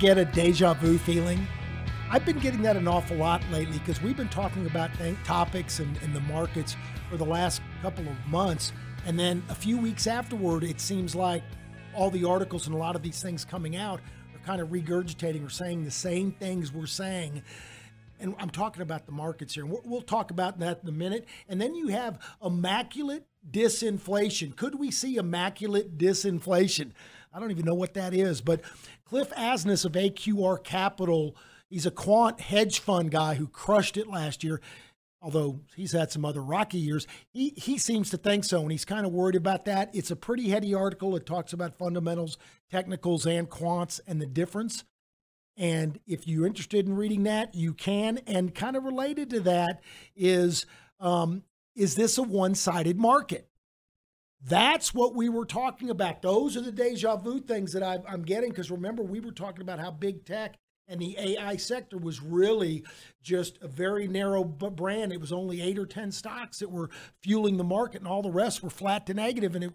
Get a deja vu feeling? I've been getting that an awful lot lately because we've been talking about th- topics and, the markets for the last couple of months. And then a few weeks afterward, it seems like all the articles and a lot of these things coming out are kind of regurgitating or saying the same things we're saying. And I'm talking about the markets here. We'll talk about that in a minute. And then you have immaculate disinflation. Could we see immaculate disinflation? I don't even know what that is. But Cliff Asness of AQR Capital, he's a quant hedge fund guy who crushed it last year. Although he's had some other rocky years, he, he seems to think so, and he's kind of worried about that. It's a pretty heady article. It talks about fundamentals, technicals, and quants and the difference. And if you're interested in reading that, you can. And kind of related to that is um, is this a one sided market? That's what we were talking about. Those are the deja vu things that I, I'm getting. Because remember, we were talking about how big tech and the AI sector was really just a very narrow brand. It was only eight or 10 stocks that were fueling the market, and all the rest were flat to negative, And it,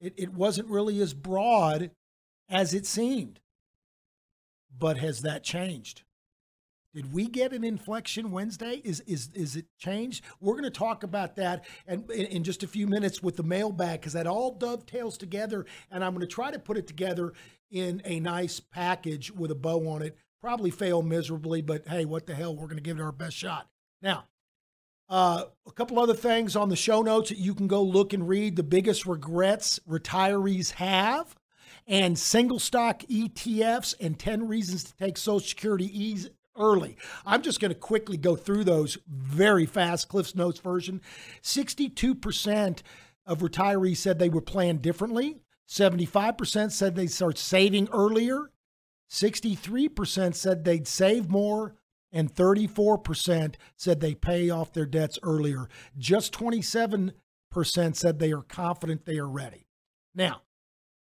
it, it wasn't really as broad as it seemed. But has that changed? Did we get an inflection Wednesday? Is is is it changed? We're going to talk about that and in, in just a few minutes with the mailbag because that all dovetails together, and I'm going to try to put it together in a nice package with a bow on it. Probably fail miserably, but hey, what the hell? We're going to give it our best shot. Now, uh, a couple other things on the show notes that you can go look and read. The biggest regrets retirees have, and single stock ETFs, and 10 reasons to take Social Security ease early. I'm just going to quickly go through those very fast, Cliff's Notes version. 62% of retirees said they would plan differently, 75% said they'd start saving earlier, 63% said they'd save more, and 34% said they pay off their debts earlier. Just 27% said they are confident they are ready. Now,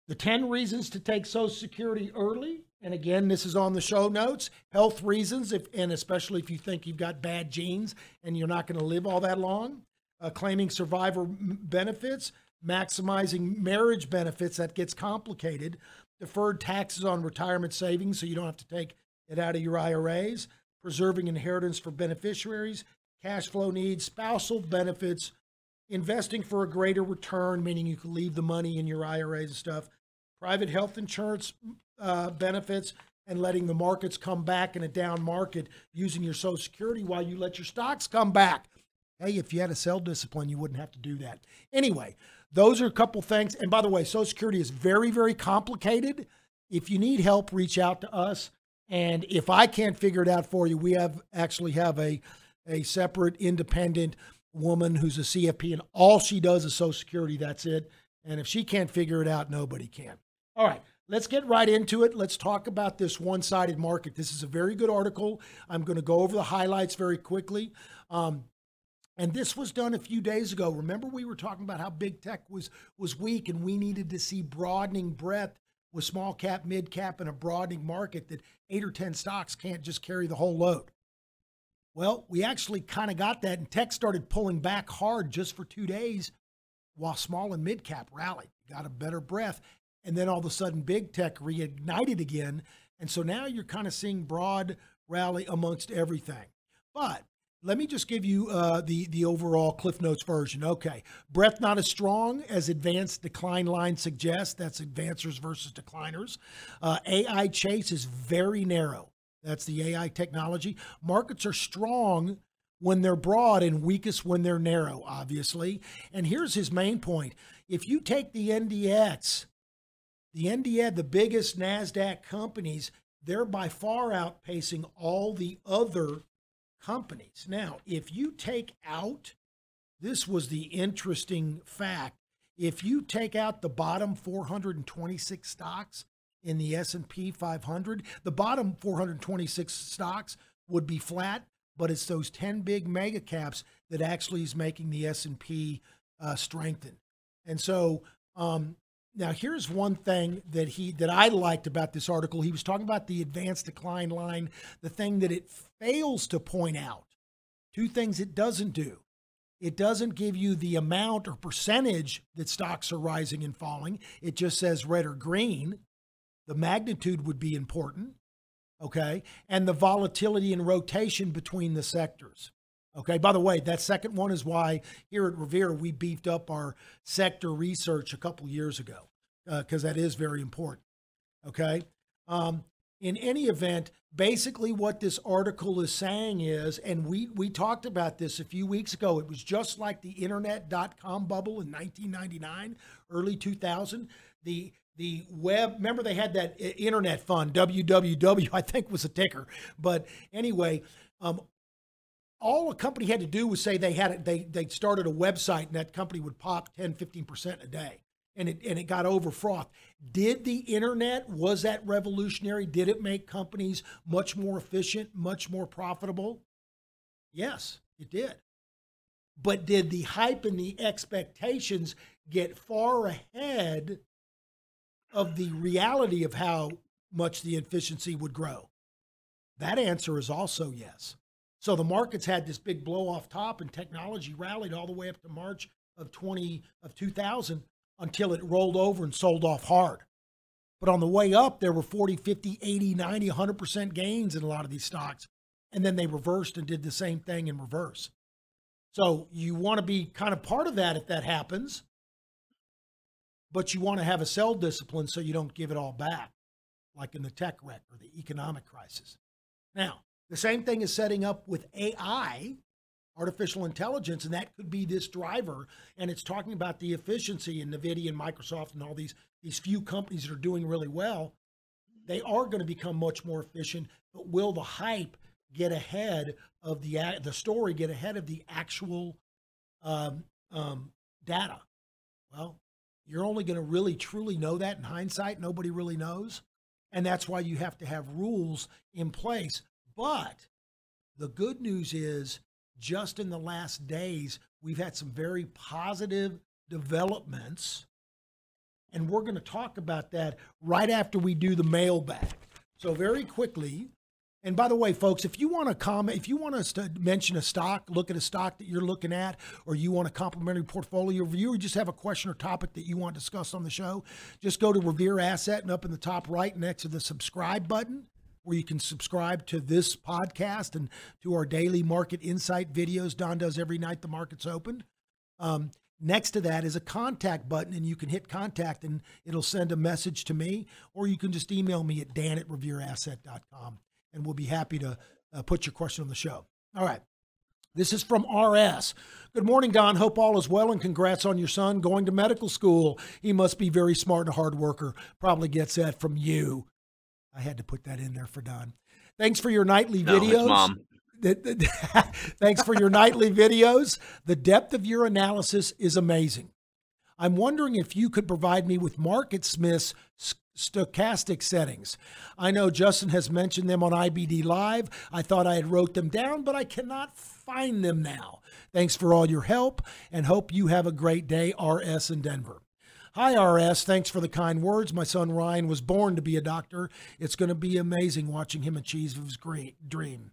the 10 reasons to take Social Security early, and again, this is on the show notes. Health reasons, if and especially if you think you've got bad genes and you're not going to live all that long. Uh, claiming survivor m- benefits, maximizing marriage benefits, that gets complicated. Deferred taxes on retirement savings, so you don't have to take it out of your IRAs. Preserving inheritance for beneficiaries, cash flow needs, spousal benefits, investing for a greater return, meaning you can leave the money in your IRAs and stuff, private health insurance uh, benefits, and letting the markets come back in a down market using your Social Security while you let your stocks come back. Hey, if you had a sell discipline, you wouldn't have to do that. Anyway, those are a couple things. And by the way, Social Security is very, very complicated. If you need help, reach out to us. And if I can't figure it out for you, we have actually have a a separate independent woman who's a CFP, and all she does is Social Security. That's it. And if she can't figure it out, nobody can. All right, let's get right into it. Let's talk about this one sided market. This is a very good article. I'm going to go over the highlights very quickly. Um, and this was done a few days ago. Remember, we were talking about how big tech was was weak, and we needed to see broadening breadth with small cap, mid cap, and a broadening market that eight or ten stocks can't just carry the whole load. Well, we actually kind of got that, and tech started pulling back hard just for two days, while small and mid cap rallied, got a better breath, and then all of a sudden, big tech reignited again, and so now you're kind of seeing broad rally amongst everything. But let me just give you uh, the the overall Cliff Notes version. Okay, breadth not as strong as advanced decline line suggests. That's advancers versus decliners. Uh, AI chase is very narrow. That's the AI technology. Markets are strong when they're broad and weakest when they're narrow. Obviously, and here's his main point: if you take the NDX, the NDA, the biggest Nasdaq companies, they're by far outpacing all the other companies. Now, if you take out, this was the interesting fact. If you take out the bottom 426 stocks in the S&P 500, the bottom 426 stocks would be flat, but it's those 10 big mega caps that actually is making the S&P uh, strengthen. And so um, now here's one thing that he that I liked about this article. He was talking about the advanced decline line, the thing that it fails to point out. Two things it doesn't do. It doesn't give you the amount or percentage that stocks are rising and falling. It just says red or green. The magnitude would be important. Okay. And the volatility and rotation between the sectors. Okay. By the way, that second one is why here at Revere we beefed up our sector research a couple years ago because that is very important. Okay. Um, in any event, basically what this article is saying is, and we we talked about this a few weeks ago. It was just like the internet.com bubble in 1999, early 2000. The the web remember they had that internet fund www i think was a ticker but anyway um, all a company had to do was say they had it they they started a website and that company would pop 10 15% a day. And it and it got over froth did the internet was that revolutionary? Did it make companies much more efficient much more profitable? Yes it did. But did the hype and the expectations get far ahead of the reality of how much the efficiency would grow? That answer is also yes so the markets had this big blow off top and technology rallied all the way up to March of 20 of 2000 until it rolled over and sold off hard. But on the way up there were 40, 50, 80, 90, 100% gains in a lot of these stocks and then they reversed and did the same thing in reverse. So you want to be kind of part of that if that happens. But you want to have a sell discipline so you don't give it all back like in the tech wreck or the economic crisis. Now, the same thing is setting up with AI, artificial intelligence, and that could be this driver. And it's talking about the efficiency in NVIDIA and Microsoft and all these, these few companies that are doing really well. They are going to become much more efficient, but will the hype get ahead of the the story, get ahead of the actual um, um, data? Well, you're only going to really truly know that in hindsight. Nobody really knows. And that's why you have to have rules in place. But the good news is, just in the last days, we've had some very positive developments. And we're going to talk about that right after we do the mailbag. So, very quickly, and by the way, folks, if you want to comment, if you want us to mention a stock, look at a stock that you're looking at, or you want a complimentary portfolio review, or just have a question or topic that you want discussed on the show, just go to Revere Asset and up in the top right next to the subscribe button, where you can subscribe to this podcast and to our daily market insight videos Don does every night the market's opened. Um, next to that is a contact button, and you can hit contact and it'll send a message to me, or you can just email me at dan at revereasset.com and we'll be happy to uh, put your question on the show. All right. This is from RS. Good morning, Don. Hope all is well and congrats on your son going to medical school. He must be very smart and a hard worker. Probably gets that from you. I had to put that in there for Don. Thanks for your nightly No, videos. mom. Thanks for your nightly videos. The depth of your analysis is amazing. I'm wondering if you could provide me with MarketSmith's stochastic settings. I know Justin has mentioned them on IBD Live. I thought I had wrote them down, but I cannot find them now. Thanks for all your help and hope you have a great day, RS in Denver. Hi, RS. Thanks for the kind words. My son Ryan was born to be a doctor. It's going to be amazing watching him achieve his great dream.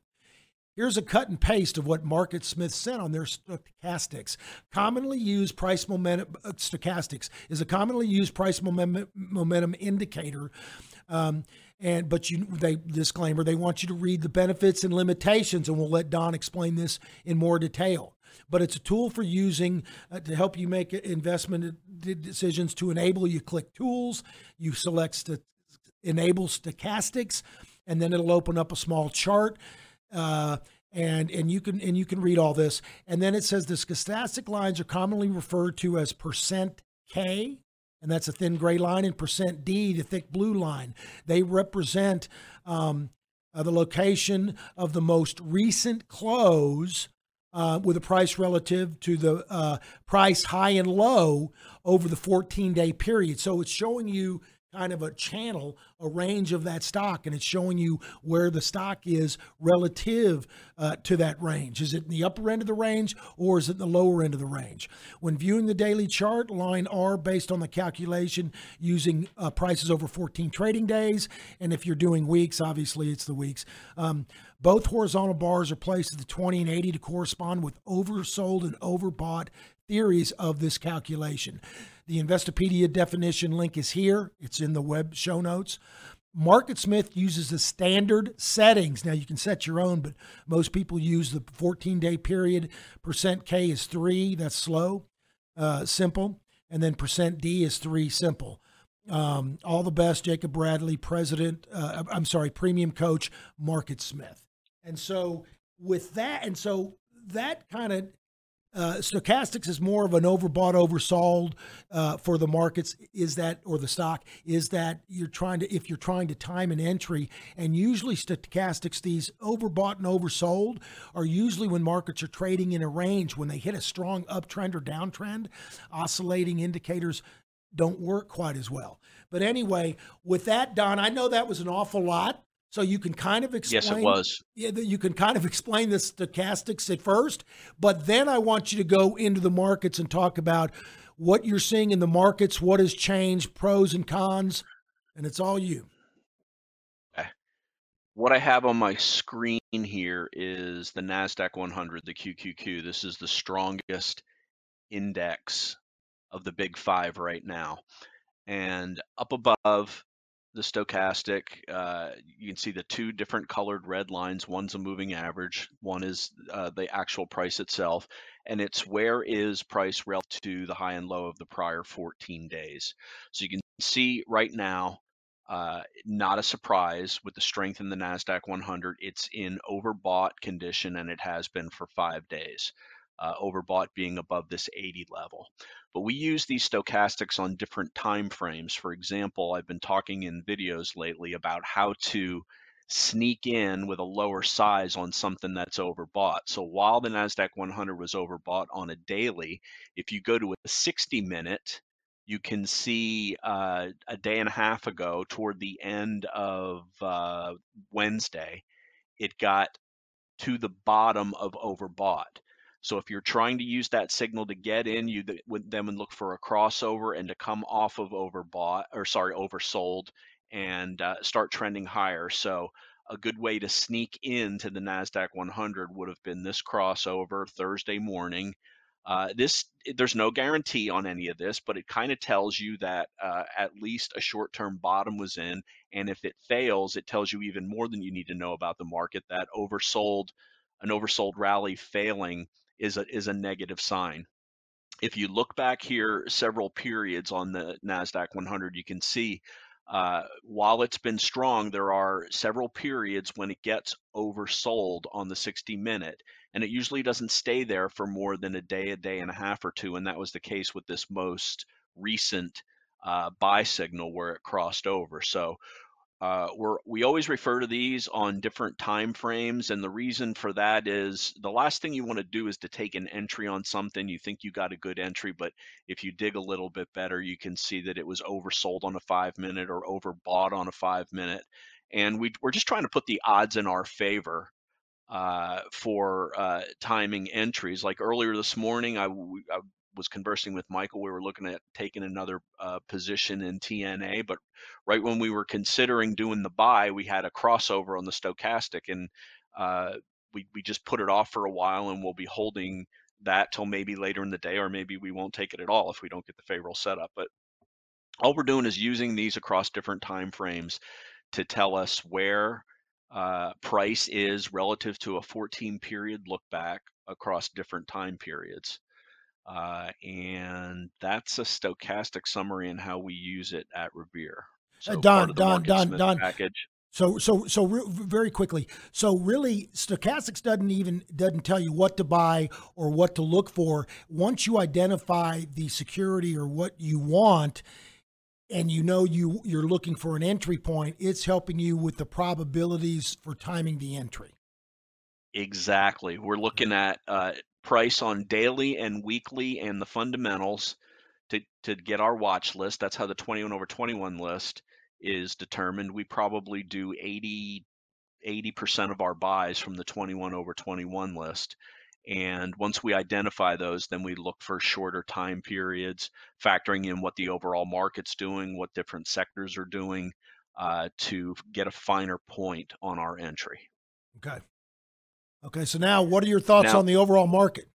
Here's a cut and paste of what MarketSmith said on their stochastics. Commonly used price momentum uh, stochastics is a commonly used price momentum, momentum indicator. Um, and but you they disclaimer they want you to read the benefits and limitations, and we'll let Don explain this in more detail. But it's a tool for using uh, to help you make investment decisions. To enable you click tools, you select st- enable stochastics, and then it'll open up a small chart. Uh, and and you can and you can read all this. And then it says the stochastic lines are commonly referred to as percent K, and that's a thin gray line, and percent D, the thick blue line. They represent um, uh, the location of the most recent close uh, with a price relative to the uh, price high and low over the 14 day period. So it's showing you kind of a channel, a range of that stock, and it's showing you where the stock is relative uh, to that range. Is it in the upper end of the range or is it the lower end of the range? When viewing the daily chart, line R based on the calculation using uh, prices over 14 trading days, and if you're doing weeks, obviously it's the weeks. Um, both horizontal bars are placed at the 20 and 80 to correspond with oversold and overbought theories of this calculation. The Investopedia definition link is here. It's in the web show notes. MarketSmith uses the standard settings. Now you can set your own, but most people use the 14 day period. Percent K is three, that's slow, uh, simple. And then percent D is three, simple. Um, all the best, Jacob Bradley, president, uh, I'm sorry, premium coach, MarketSmith. And so with that, and so that kind of uh, stochastics is more of an overbought, oversold uh, for the markets. Is that or the stock? Is that you're trying to if you're trying to time an entry, and usually stochastics, these overbought and oversold are usually when markets are trading in a range. When they hit a strong uptrend or downtrend, oscillating indicators don't work quite as well. But anyway, with that, Don, I know that was an awful lot. So you can kind of explain. Yes, it was. Yeah, you can kind of explain the stochastics at first, but then I want you to go into the markets and talk about what you're seeing in the markets, what has changed, pros and cons, and it's all you. Eh, what I have on my screen here is the NASDAQ 100, the QQQ. This is the strongest index of the big five right now. And up above the stochastic, uh, you can see the two different colored red lines. One's a moving average, one is uh, the actual price itself, and it's where is price relative to the high and low of the prior 14 days. So you can see right now, uh, not a surprise with the strength in the NASDAQ 100. It's in overbought condition and it has been for five days. Uh, overbought being above this 80 level. But we use these stochastics on different time frames. For example, I've been talking in videos lately about how to sneak in with a lower size on something that's overbought. So while the NASDAQ 100 was overbought on a daily, if you go to a 60 minute, you can see uh, a day and a half ago, toward the end of uh, Wednesday, it got to the bottom of overbought. So if you're trying to use that signal to get in, you would then would look for a crossover and to come off of overbought or sorry oversold and uh, start trending higher. So a good way to sneak into the Nasdaq 100 would have been this crossover Thursday morning. Uh, this there's no guarantee on any of this, but it kind of tells you that uh, at least a short-term bottom was in, and if it fails, it tells you even more than you need to know about the market that oversold, an oversold rally failing is a is a negative sign. If you look back here several periods on the Nasdaq 100, you can see uh, while it's been strong, there are several periods when it gets oversold on the 60 minute, and it usually doesn't stay there for more than a day, a day and a half or two. And that was the case with this most recent uh, buy signal where it crossed over. So uh, we're, we always refer to these on different time frames, and the reason for that is the last thing you want to do is to take an entry on something. You think you got a good entry, but if you dig a little bit better, you can see that it was oversold on a five minute or overbought on a five minute. And we, we're just trying to put the odds in our favor uh, for uh, timing entries. Like earlier this morning, I, I was conversing with Michael. We were looking at taking another uh, position in TNA, but right when we were considering doing the buy, we had a crossover on the stochastic, and uh, we we just put it off for a while, and we'll be holding that till maybe later in the day, or maybe we won't take it at all if we don't get the favorable setup. But all we're doing is using these across different time frames to tell us where uh, price is relative to a 14 period look back across different time periods. Uh, and that's a stochastic summary and how we use it at Revere. So Uh, Don, of Don, Don, Smith Don. package. So, so, so, re- very quickly. So, really, stochastics doesn't even doesn't tell you what to buy or what to look for. Once you identify the security or what you want, and you know you you're looking for an entry point, it's helping you with the probabilities for timing the entry. Exactly. We're looking at uh, price on daily and weekly and the fundamentals to, to get our watch list. That's how the 21 over 21 list is determined. We probably do 80, 80% of our buys from the 21 over 21 list. And once we identify those, then we look for shorter time periods, factoring in what the overall market's doing, what different sectors are doing uh, to get a finer point on our entry. Okay. Okay. So now, what are your thoughts Now- on the overall market?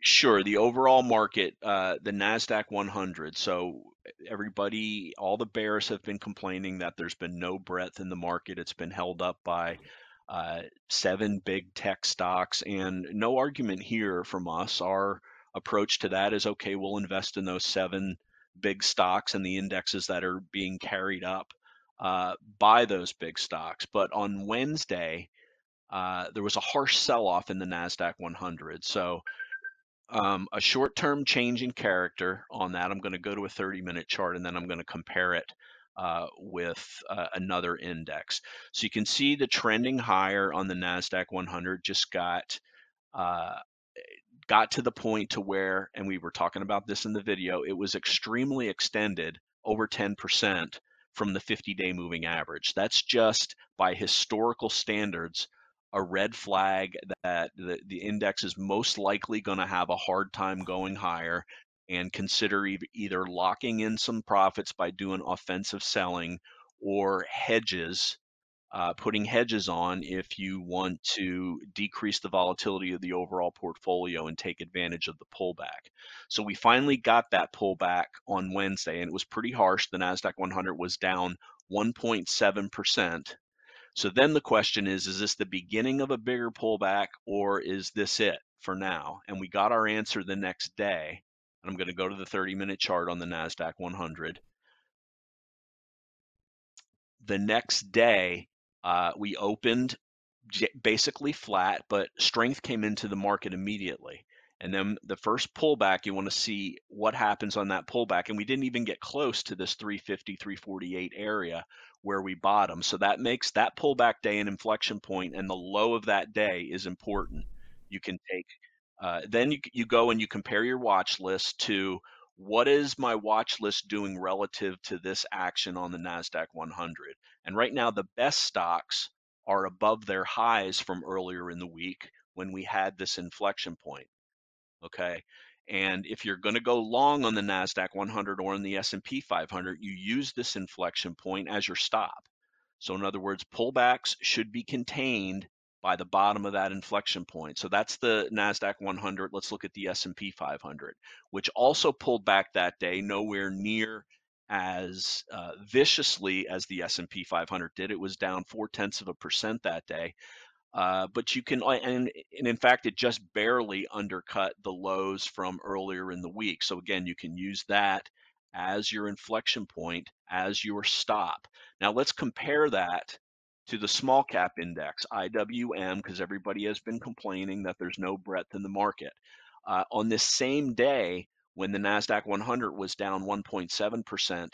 Sure. The overall market, uh, the NASDAQ 100. So everybody, all the bears have been complaining that there's been no breadth in the market. It's been held up by uh, seven big tech stocks, and no argument here from us. Our approach to that is okay, we'll invest in those seven big stocks and the indexes that are being carried up uh, by those big stocks. But on Wednesday, uh, there was a harsh sell off in the NASDAQ 100. So um, a short-term change in character on that. I'm going to go to a 30-minute chart and then I'm going to compare it uh, with uh, another index. So you can see the trending higher on the Nasdaq 100 just got uh, got to the point to where, and we were talking about this in the video, it was extremely extended over 10% from the 50-day moving average. That's just by historical standards a red flag that the, the index is most likely going to have a hard time going higher and consider e- either locking in some profits by doing offensive selling or hedges, uh, putting hedges on if you want to decrease the volatility of the overall portfolio and take advantage of the pullback. So we finally got that pullback on Wednesday, and it was pretty harsh. The NASDAQ 100 was down 1.7%. So then the question is is this the beginning of a bigger pullback or is this it for now? And we got our answer the next day. And I'm going to go to the 30 minute chart on the NASDAQ 100. The next day, uh, we opened basically flat, but strength came into the market immediately. And then the first pullback, you want to see what happens on that pullback. And we didn't even get close to this 350, 348 area where we bottom. So that makes that pullback day an inflection point, and the low of that day is important. You can take, uh, then you, you go and you compare your watch list to what is my watch list doing relative to this action on the NASDAQ 100. And right now, the best stocks are above their highs from earlier in the week when we had this inflection point okay and if you're going to go long on the nasdaq 100 or on the s&p 500 you use this inflection point as your stop. So in other words pullbacks should be contained by the bottom of that inflection point. So that's the nasdaq 100 let's look at the s&p 500 which also pulled back that day nowhere near as uh, viciously as the s&p 500 did. It was down four tenths of a percent that day uh, but you can, and, and in fact, it just barely undercut the lows from earlier in the week. So again, you can use that as your inflection point, as your stop. Now let's compare that to the small cap index, IWM, because everybody has been complaining that there's no breadth in the market. Uh, on this same day, when the NASDAQ 100 was down 1.7%,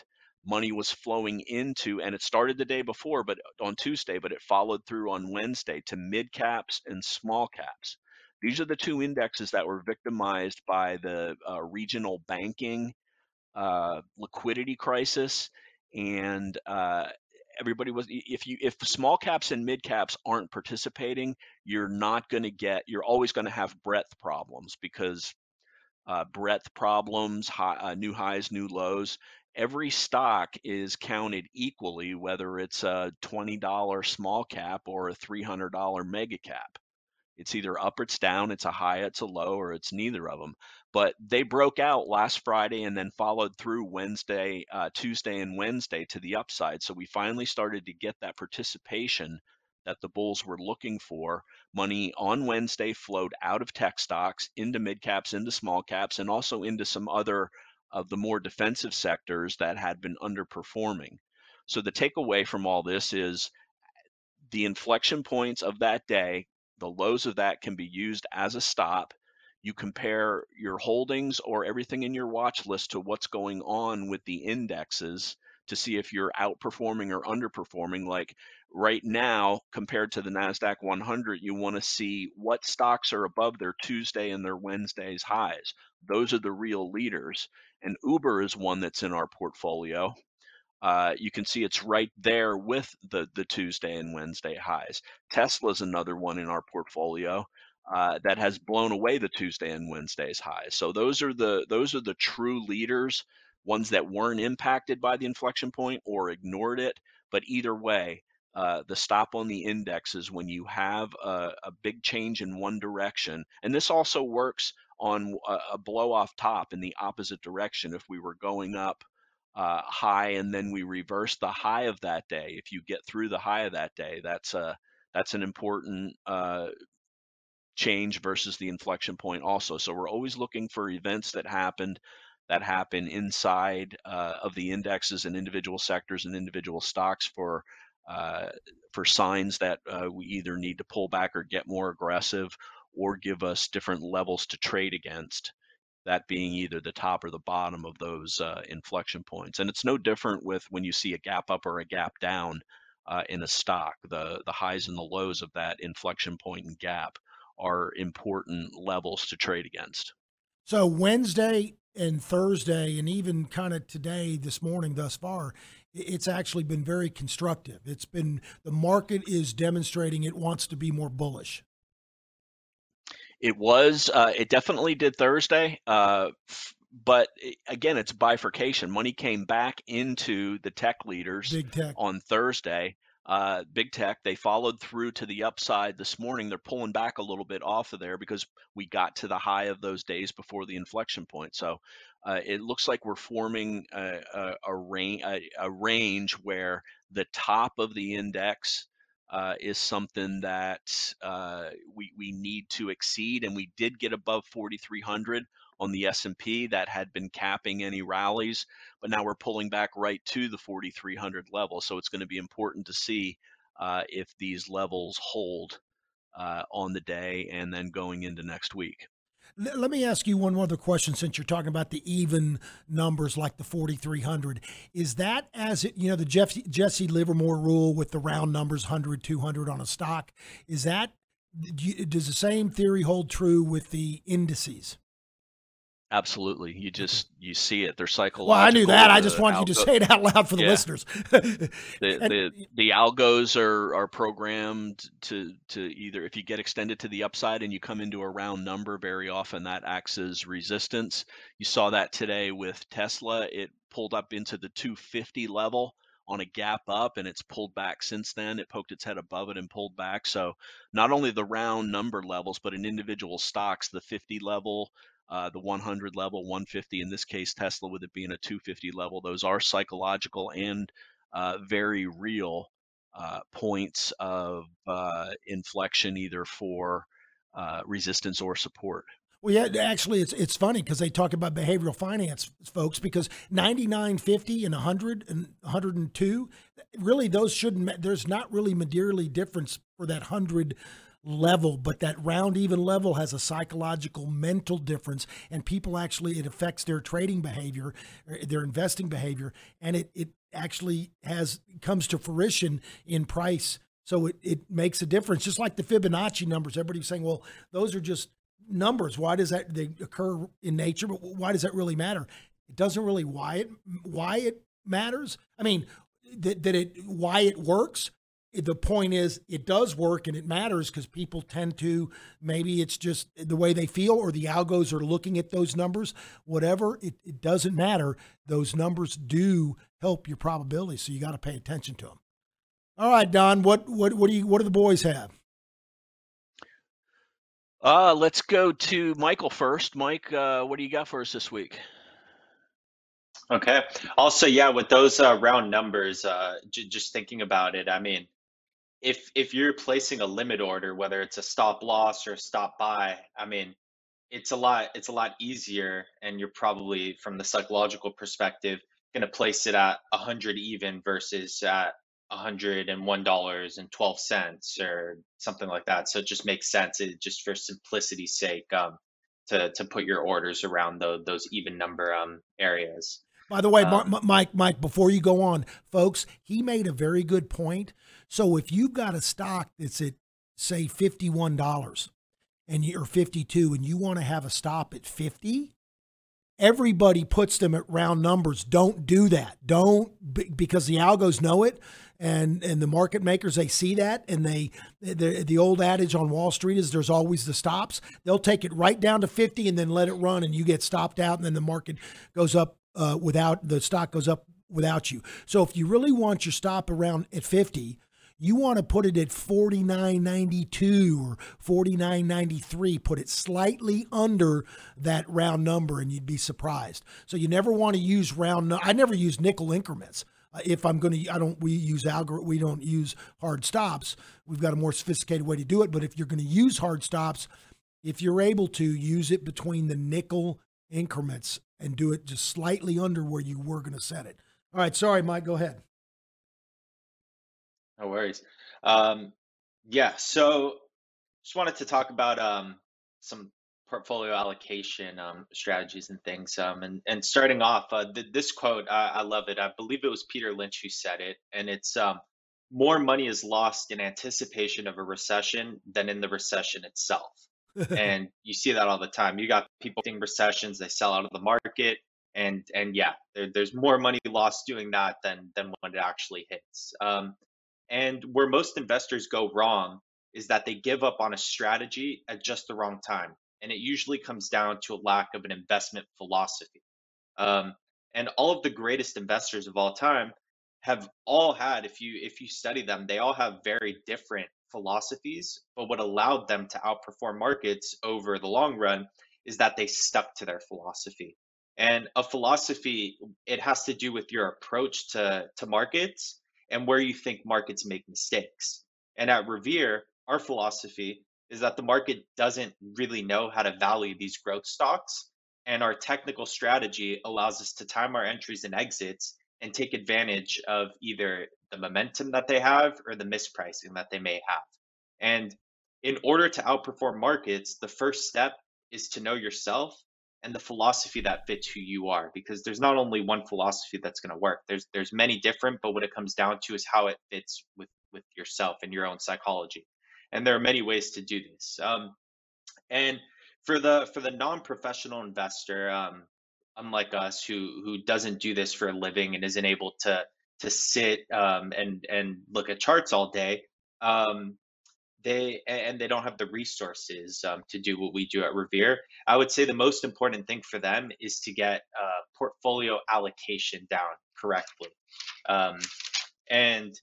money was flowing into, and it started the day before, but on Tuesday, but it followed through on Wednesday to mid caps and small caps. These are the two indexes that were victimized by the uh, regional banking uh, liquidity crisis, and uh, everybody was. If you if small caps and mid caps aren't participating, you're not going to get. You're always going to have breadth problems because uh, breadth problems, high, uh, new highs, new lows. Every stock is counted equally, whether it's a $20 small cap or a $300 mega cap. It's either up it's down, it's a high, it's a low, or it's neither of them. But they broke out last Friday and then followed through Wednesday, uh, Tuesday, and Wednesday to the upside. So we finally started to get that participation that the bulls were looking for. Money on Wednesday flowed out of tech stocks into mid caps, into small caps, and also into some other of the more defensive sectors that had been underperforming. So the takeaway from all this is the inflection points of that day, the lows of that can be used as a stop. You compare your holdings or everything in your watch list to what's going on with the indexes to see if you're outperforming or underperforming. Like right now, compared to the NASDAQ 100, you want to see what stocks are above their Tuesday and their Wednesday's highs. Those are the real leaders. And Uber is one that's in our portfolio. Uh, you can see it's right there with the the Tuesday and Wednesday highs. Tesla's another one in our portfolio uh, that has blown away the Tuesday and Wednesday's highs. So those are the those are the true leaders, ones that weren't impacted by the inflection point or ignored it. But either way, uh, the stop on the index is when you have a, a big change in one direction, and this also works on a, a blow off top in the opposite direction. If we were going up uh, high and then we reverse the high of that day. If you get through the high of that day, that's a that's an important uh, change versus the inflection point also. So we're always looking for events that happened that happen inside uh, of the indexes and individual sectors and individual stocks for uh, for signs that uh, we either need to pull back or get more aggressive or give us different levels to trade against that being either the top or the bottom of those uh, inflection points. And it's no different with when you see a gap up or a gap down uh, in a stock. The the highs and the lows of that inflection point and gap are important levels to trade against. So Wednesday and Thursday, and even kind of today, this morning, thus far, it's actually been very constructive. It's been the market is demonstrating it wants to be more bullish. It was. Uh, it definitely did Thursday. Uh, but again, it's bifurcation. Money came back into the tech leaders Big tech. on Thursday. Uh, big tech, they followed through to the upside this morning. They're pulling back a little bit off of there because we got to the high of those days before the inflection point. So uh, it looks like we're forming a, a, a, range, a, a range where the top of the index uh, is something that uh, we we need to exceed, and we did get above 4,300 on the S&P that had been capping any rallies, but now we're pulling back right to the 4,300 level. So it's going to be important to see uh, if these levels hold uh, on the day and then going into next week. Let me ask you one other question since you're talking about the even numbers like the 4,300. Is that as it, you know, the Jeff, Jesse Livermore rule with the round numbers 100, 200 on a stock? Is that, does the same theory hold true with the indices? Absolutely, you just you see it. They're psychological. Well, I knew that. I just wanted you to say it out loud for the Yeah. listeners. the, the the algos are are programmed to to either if you get extended to the upside and you come into a round number very often that acts as resistance you saw that today with tesla it pulled up into the 250 level on a gap up and it's pulled back since then it poked its head above it and pulled back so not only the round number levels but in individual stocks the 50 level uh, the 100 level 150 in this case tesla with it being a 250 level those are psychological and uh, very real uh, points of uh, inflection, either for uh, resistance or support. Well, yeah, actually, it's it's funny because they talk about behavioral finance, folks, because 99, 50, and 100 and 102, really, those shouldn't, there's not really materially difference for that 100 level, but that round even level has a psychological mental difference, and people actually, it affects their trading behavior, their investing behavior, and it, it actually has, comes to fruition in price. So it, it makes a difference, just like the Fibonacci numbers. Everybody's saying, well, those are just numbers. Why does that they occur in nature? But why does that really matter? It doesn't really why it why it matters. I mean, that, that it why it works. The point is, it does work and it matters because people tend to maybe it's just the way they feel or the algos are looking at those numbers. Whatever, it, it doesn't matter. Those numbers do help your probability, so you got to pay attention to them. All right, Don. What what what do you what do the boys have? Uh, let's go to Michael first. Mike, uh, what do you got for us this week? Okay. Also, yeah, with those uh, round numbers, uh, j- just thinking about it, I mean, if if you're placing a limit order, whether it's a stop loss or a stop buy, I mean, it's a lot it's a lot easier, and you're probably from the psychological perspective going to place it at a 100 even versus at 101 dollars and 12 cents or something like that. So it just makes sense. It just for simplicity's sake, um, to to put your orders around those those even number um areas. By the way, Um, Mike, Mike, before you go on, folks, he made a very good point. So if you've got a stock that's at say fifty-one dollars and you're fifty-two, and you want to have a stop at fifty, everybody puts them at round numbers. Don't do that. Don't because the algos know it. And, and the market makers they see that and they the, the old adage on Wall Street is there's always the stops. They'll take it right down to 50 and then let it run and you get stopped out and then the market goes up uh, without the stock goes up without you. So if you really want your stop around at 50, you want to put it at 49.92 or 49.93. Put it slightly under that round number, and you'd be surprised. So you never want to use round. I never use nickel increments. Uh, if I'm going to, I don't. We use algor. We don't use hard stops. We've got a more sophisticated way to do it. But if you're going to use hard stops, if you're able to use it between the nickel increments and do it just slightly under where you were going to set it. All right. Sorry, Mike. Go ahead. No worries. Um, yeah, so just wanted to talk about um, some portfolio allocation um, strategies and things. Um, and, and starting off, uh, th- this quote, I, I love it. I believe it was Peter Lynch who said it. And it's um, more money is lost in anticipation of a recession than in the recession itself. and you see that all the time. You got people in recessions, they sell out of the market. And, and yeah, there, there's more money lost doing that than, than when it actually hits. Um, and where most investors go wrong is that they give up on a strategy at just the wrong time. And it usually comes down to a lack of an investment philosophy. Um, and all of the greatest investors of all time have all had, if you if you study them, they all have very different philosophies. But what allowed them to outperform markets over the long run is that they stuck to their philosophy. And a philosophy, it has to do with your approach to, to markets and where you think markets make mistakes. And at Revere, our philosophy is that the market doesn't really know how to value these growth stocks. And our technical strategy allows us to time our entries and exits and take advantage of either the momentum that they have or the mispricing that they may have. And in order to outperform markets, the first step is to know yourself and the philosophy that fits who you are because there's not only one philosophy that's going to work there's there's many different but what it comes down to is how it fits with with yourself and your own psychology. And there are many ways to do this. Um, and for the for the non-professional investor um, unlike us who who doesn't do this for a living and isn't able to to sit um, and and look at charts all day um, they and they don't have the resources um, to do what we do at Revere. I would say the most important thing for them is to get uh, portfolio allocation down correctly. Um, and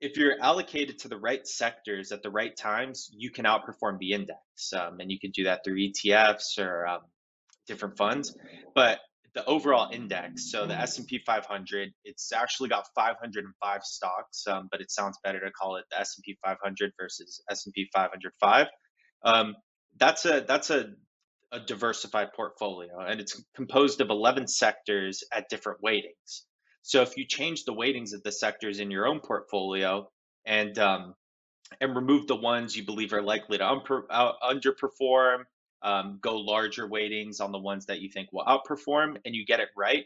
if you're allocated to the right sectors at the right times, you can outperform the index, um, and you can do that through ETFs or um, different funds. But the overall index, so the S&P 500, it's actually got 505 stocks, um, but it sounds better to call it the S&P 500 versus S&P 505. Um, that's a that's a, a diversified portfolio, and it's composed of 11 sectors at different weightings. So if you change the weightings of the sectors in your own portfolio and um, and remove the ones you believe are likely to uh, underperform, um, go larger weightings on the ones that you think will outperform, and you get it right,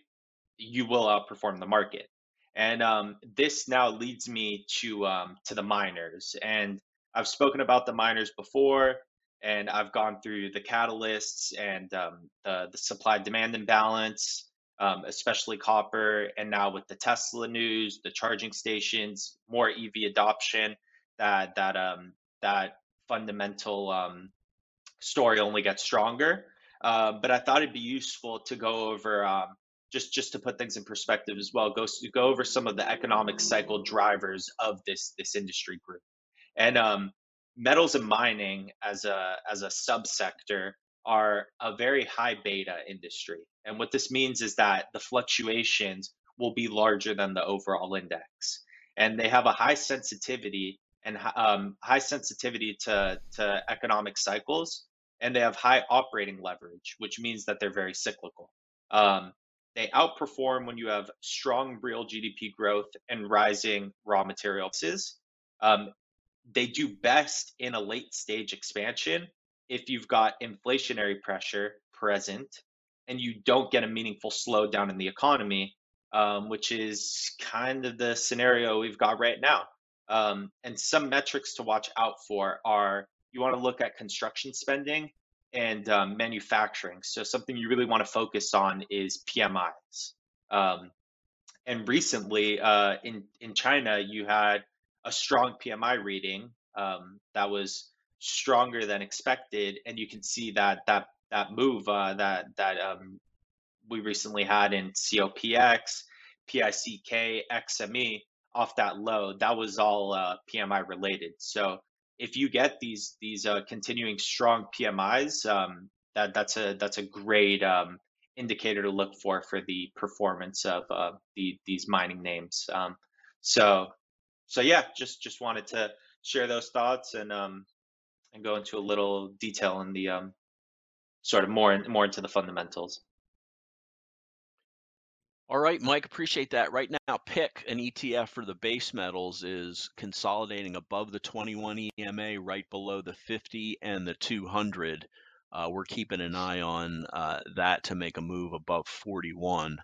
you will outperform the market. And um, this now leads me to um, to the miners, and I've spoken about the miners before, and I've gone through the catalysts and um, the the supply demand imbalance, um, especially copper, and now with the Tesla news, the charging stations, more EV adoption, that that um, that fundamental story only gets stronger. Uh, but I thought it'd be useful to go over um, just just to put things in perspective as well. Go go over some of the economic cycle drivers of this this industry group. And um, metals and mining as a as a subsector are a very high beta industry. And what this means is that the fluctuations will be larger than the overall index. And they have a high sensitivity and um, high sensitivity to, to economic cycles. And they have high operating leverage, which means that they're very cyclical. Um, they outperform when you have strong real GDP growth and rising raw material prices. Um, they do best in a late stage expansion if you've got inflationary pressure present and you don't get a meaningful slowdown in the economy, um, which is kind of the scenario we've got right now. Um, and some metrics to watch out for are you want to look at construction spending and um, manufacturing. So something you really want to focus on is PMIs. Um, and recently, uh, in in China, you had a strong PMI reading um, that was stronger than expected, and you can see that that that move uh, that that um, we recently had in COPX, PICK, XME off that low. That was all uh, PMI related. So if you get these these uh, continuing strong PMIs, um, that that's a that's a great um, indicator to look for for the performance of uh, the these mining names. Um, so so yeah, just just wanted to share those thoughts and um, and go into a little detail in the um, sort of more more into the fundamentals. All right, Mike, appreciate that. Right now, PICK an ETF for the base metals is consolidating above the 21 EMA, right below the 50 and the 200. Uh, we're keeping an eye on uh, that to make a move above 41,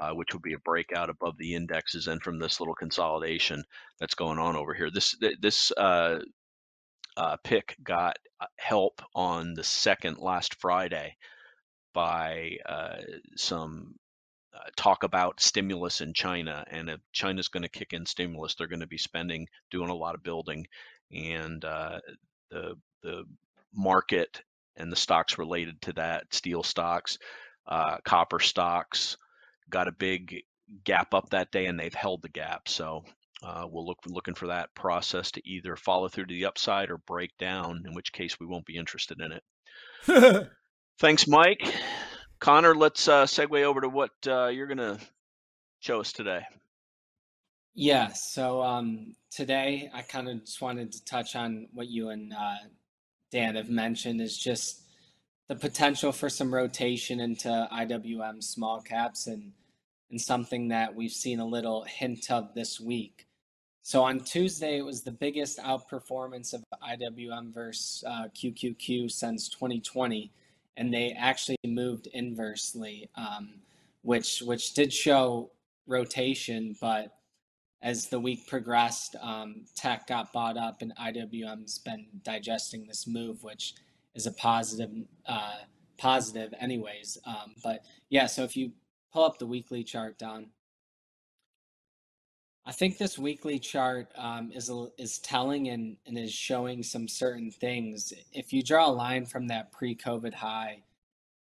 uh, which would be a breakout above the indexes and from this little consolidation that's going on over here. This this uh, uh, PICK got uh, help on the second last Friday by some talk about stimulus in China, and if China's going to kick in stimulus, they're going to be spending, doing a lot of building, and uh, the the market and the stocks related to that, steel stocks, uh, copper stocks, got a big gap up that day, and they've held the gap. So uh, we'll look looking for that process to either follow through to the upside or break down, in which case we won't be interested in it. Thanks, Mike. Connor, let's uh, segue over to what uh, you're going to show us today. Yeah, so um, today I kind of just wanted to touch on what you and uh, Dan have mentioned is just the potential for some rotation into IWM small caps and and something that we've seen a little hint of this week. So on Tuesday, it was the biggest outperformance of IWM versus uh, QQQ since 2020 and they actually moved inversely, um, which which did show rotation, but as the week progressed, um, tech got bought up, and IWM's been digesting this move, which is a positive uh, positive, anyways. Um, but yeah, so if you pull up the weekly chart, Don. I think this weekly chart um, is is telling and, and is showing some certain things. If you draw a line from that pre-COVID high,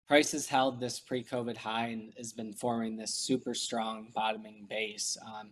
price prices held this pre-COVID high and has been forming this super strong bottoming base. Um,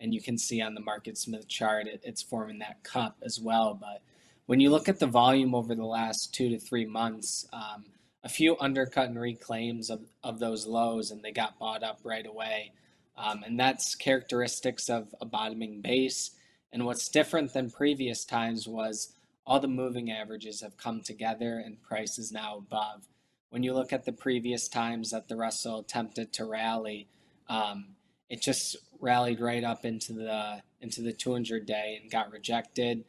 and you can see on the MarketSmith chart, it, it's forming that cup as well. But when you look at the volume over the last two to three months, um, a few undercut and reclaims of, of those lows, and they got bought up right away. Um, and that's characteristics of a bottoming base. And what's different than previous times was all the moving averages have come together and price is now above. When you look at the previous times that the Russell attempted to rally, um, it just rallied right up into the into the 200 day and got rejected.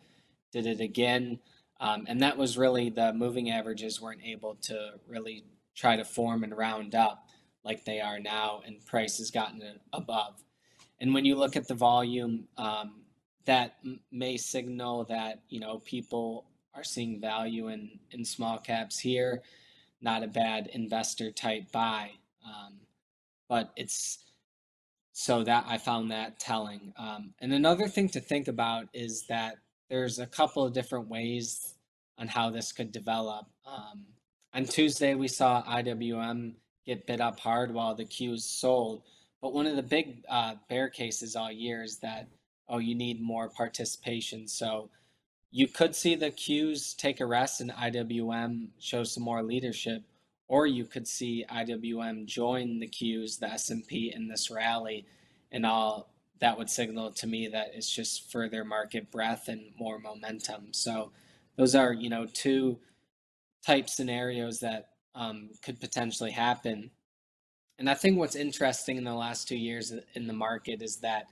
Did it again, um, and that was really the moving averages weren't able to really try to form and round up like they are now, and price has gotten above. And when you look at the volume, um, that m- may signal that you know people are seeing value in in small caps here. Not a bad investor type buy, um, but it's so that I found that telling. Um, and another thing to think about is that there's a couple of different ways on how this could develop. Um, on Tuesday, we saw IWM get bid up hard while the Qs sold. But one of the big uh, bear cases all year is that, oh, you need more participation. So you could see the Qs take a rest and IWM show some more leadership, or you could see IWM join the Qs, the S&P in this rally, and all that would signal to me that it's just further market breadth and more momentum. So those are you know two type scenarios that um, could potentially happen. And I think what's interesting in the last two years in the market is that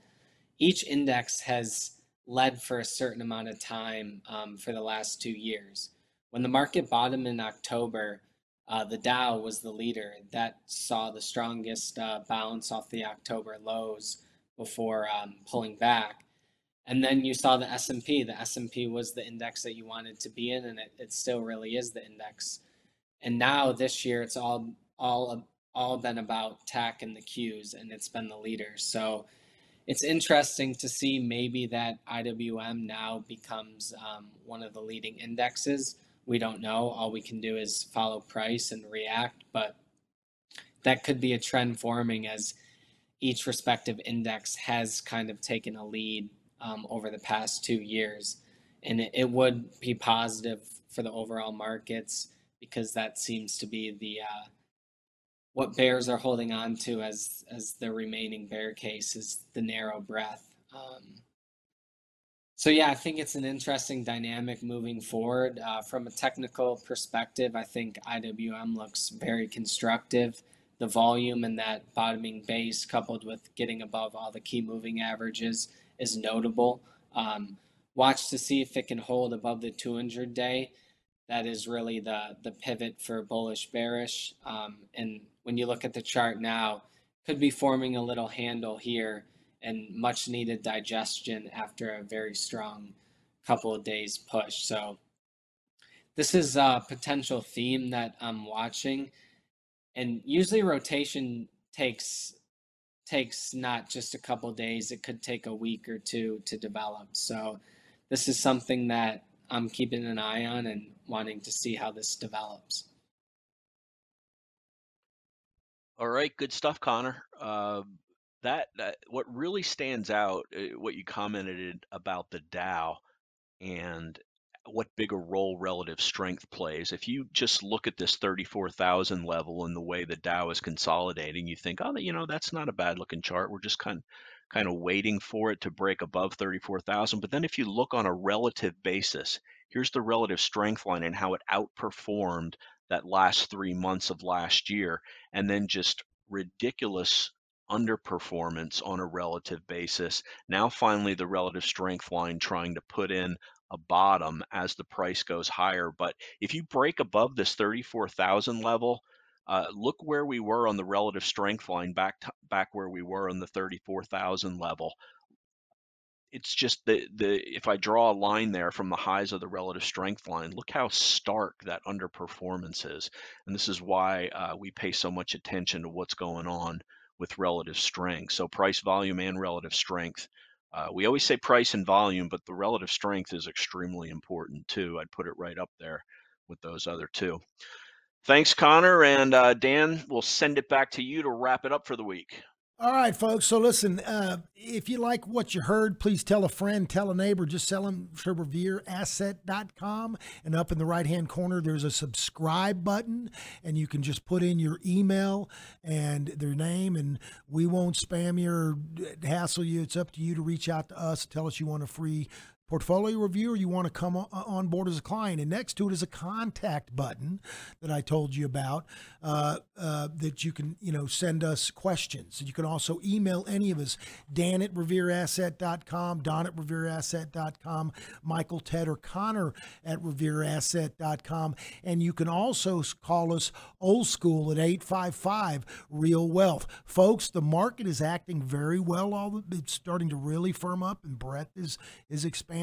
each index has led for a certain amount of time um, for the last two years. When the market bottomed in October, uh, the Dow was the leader. That saw the strongest uh, bounce off the October lows before um, pulling back. And then you saw the S&P. The S&P was the index that you wanted to be in, and it, it still really is the index. And now this year, it's all all all been about tech and the Qs, and it's been the leaders So it's interesting to see maybe that IWM now becomes um, one of the leading indexes. We don't know. All we can do is follow price and react, but that could be a trend forming as each respective index has kind of taken a lead um, over the past two years. And it, it would be positive for the overall markets because that seems to be the uh, what bears are holding on to as as the remaining bear case is the narrow breadth. Um, so yeah, I think it's an interesting dynamic moving forward. Uh, from a technical perspective, I think IWM looks very constructive. The volume and that bottoming base, coupled with getting above all the key moving averages, is notable. Um, watch to see if it can hold above the 200 day. That is really the the pivot for bullish bearish. Um, and when you look at the chart now, could be forming a little handle here and much needed digestion after a very strong couple of days push. So this is a potential theme that I'm watching. And usually rotation takes takes not just a couple days, it could take a week or two to develop. So this is something that I'm keeping an eye on and wanting to see how this develops. All right, good stuff, Connor. Uh, that, that what really stands out, uh, what you commented about the Dow and what bigger role relative strength plays. If you just look at this 34,000 level and the way the Dow is consolidating, you think, oh, you know, that's not a bad looking chart. We're just kind kind of waiting for it to break above 34,000. But then if you look on a relative basis, here's the relative strength line and how it outperformed that last three months of last year, and then just ridiculous underperformance on a relative basis. Now, finally, the relative strength line trying to put in a bottom as the price goes higher. But if you break above this 34,000 level, uh, look where we were on the relative strength line back back where we were on the 34,000 level it's just the the if I draw a line there from the highs of the relative strength line, look how stark that underperformance is, and this is why uh, we pay so much attention to what's going on with relative strength. So price, volume, and relative strength. Uh, we always say price and volume, but the relative strength is extremely important too. I'd put it right up there with those other two. Thanks, Connor and uh, Dan. We'll send it back to you to wrap it up for the week. All right, folks. So listen, uh, if you like what you heard, please tell a friend, tell a neighbor, just tell them to revereasset.com. And up in the right hand corner, there's a subscribe button, and you can just put in your email and their name, and we won't spam you or hassle you. It's up to you to reach out to us, tell us you want a free portfolio review or you want to come on board as a client. And next to it is a contact button that I told you about uh, uh, that you can, you know, send us questions. You can also email any of us, Dan at revereasset.com, Don at revereasset.com, Michael, Ted, or Connor at revereasset.com. And you can also call us old school at 855 Real Wealth. Folks, the market is acting very well. All It's starting to really firm up and breadth is, is expanding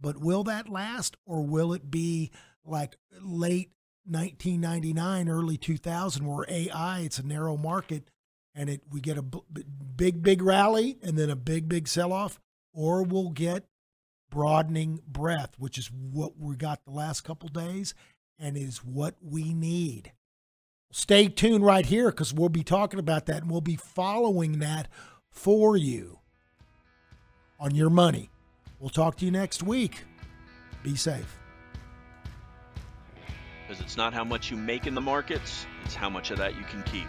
But will that last or will it be like late 1999, early 2000 where AI, it's a narrow market and it we get a big big rally and then a big big sell off or we'll get broadening breadth, which is what we got the last couple days and is what we need. Stay tuned right here because we'll be talking about that and we'll be following that for you on your money. We'll talk to you next week. be safe. Because it's not how much you make in the markets, it's how much of that you can keep.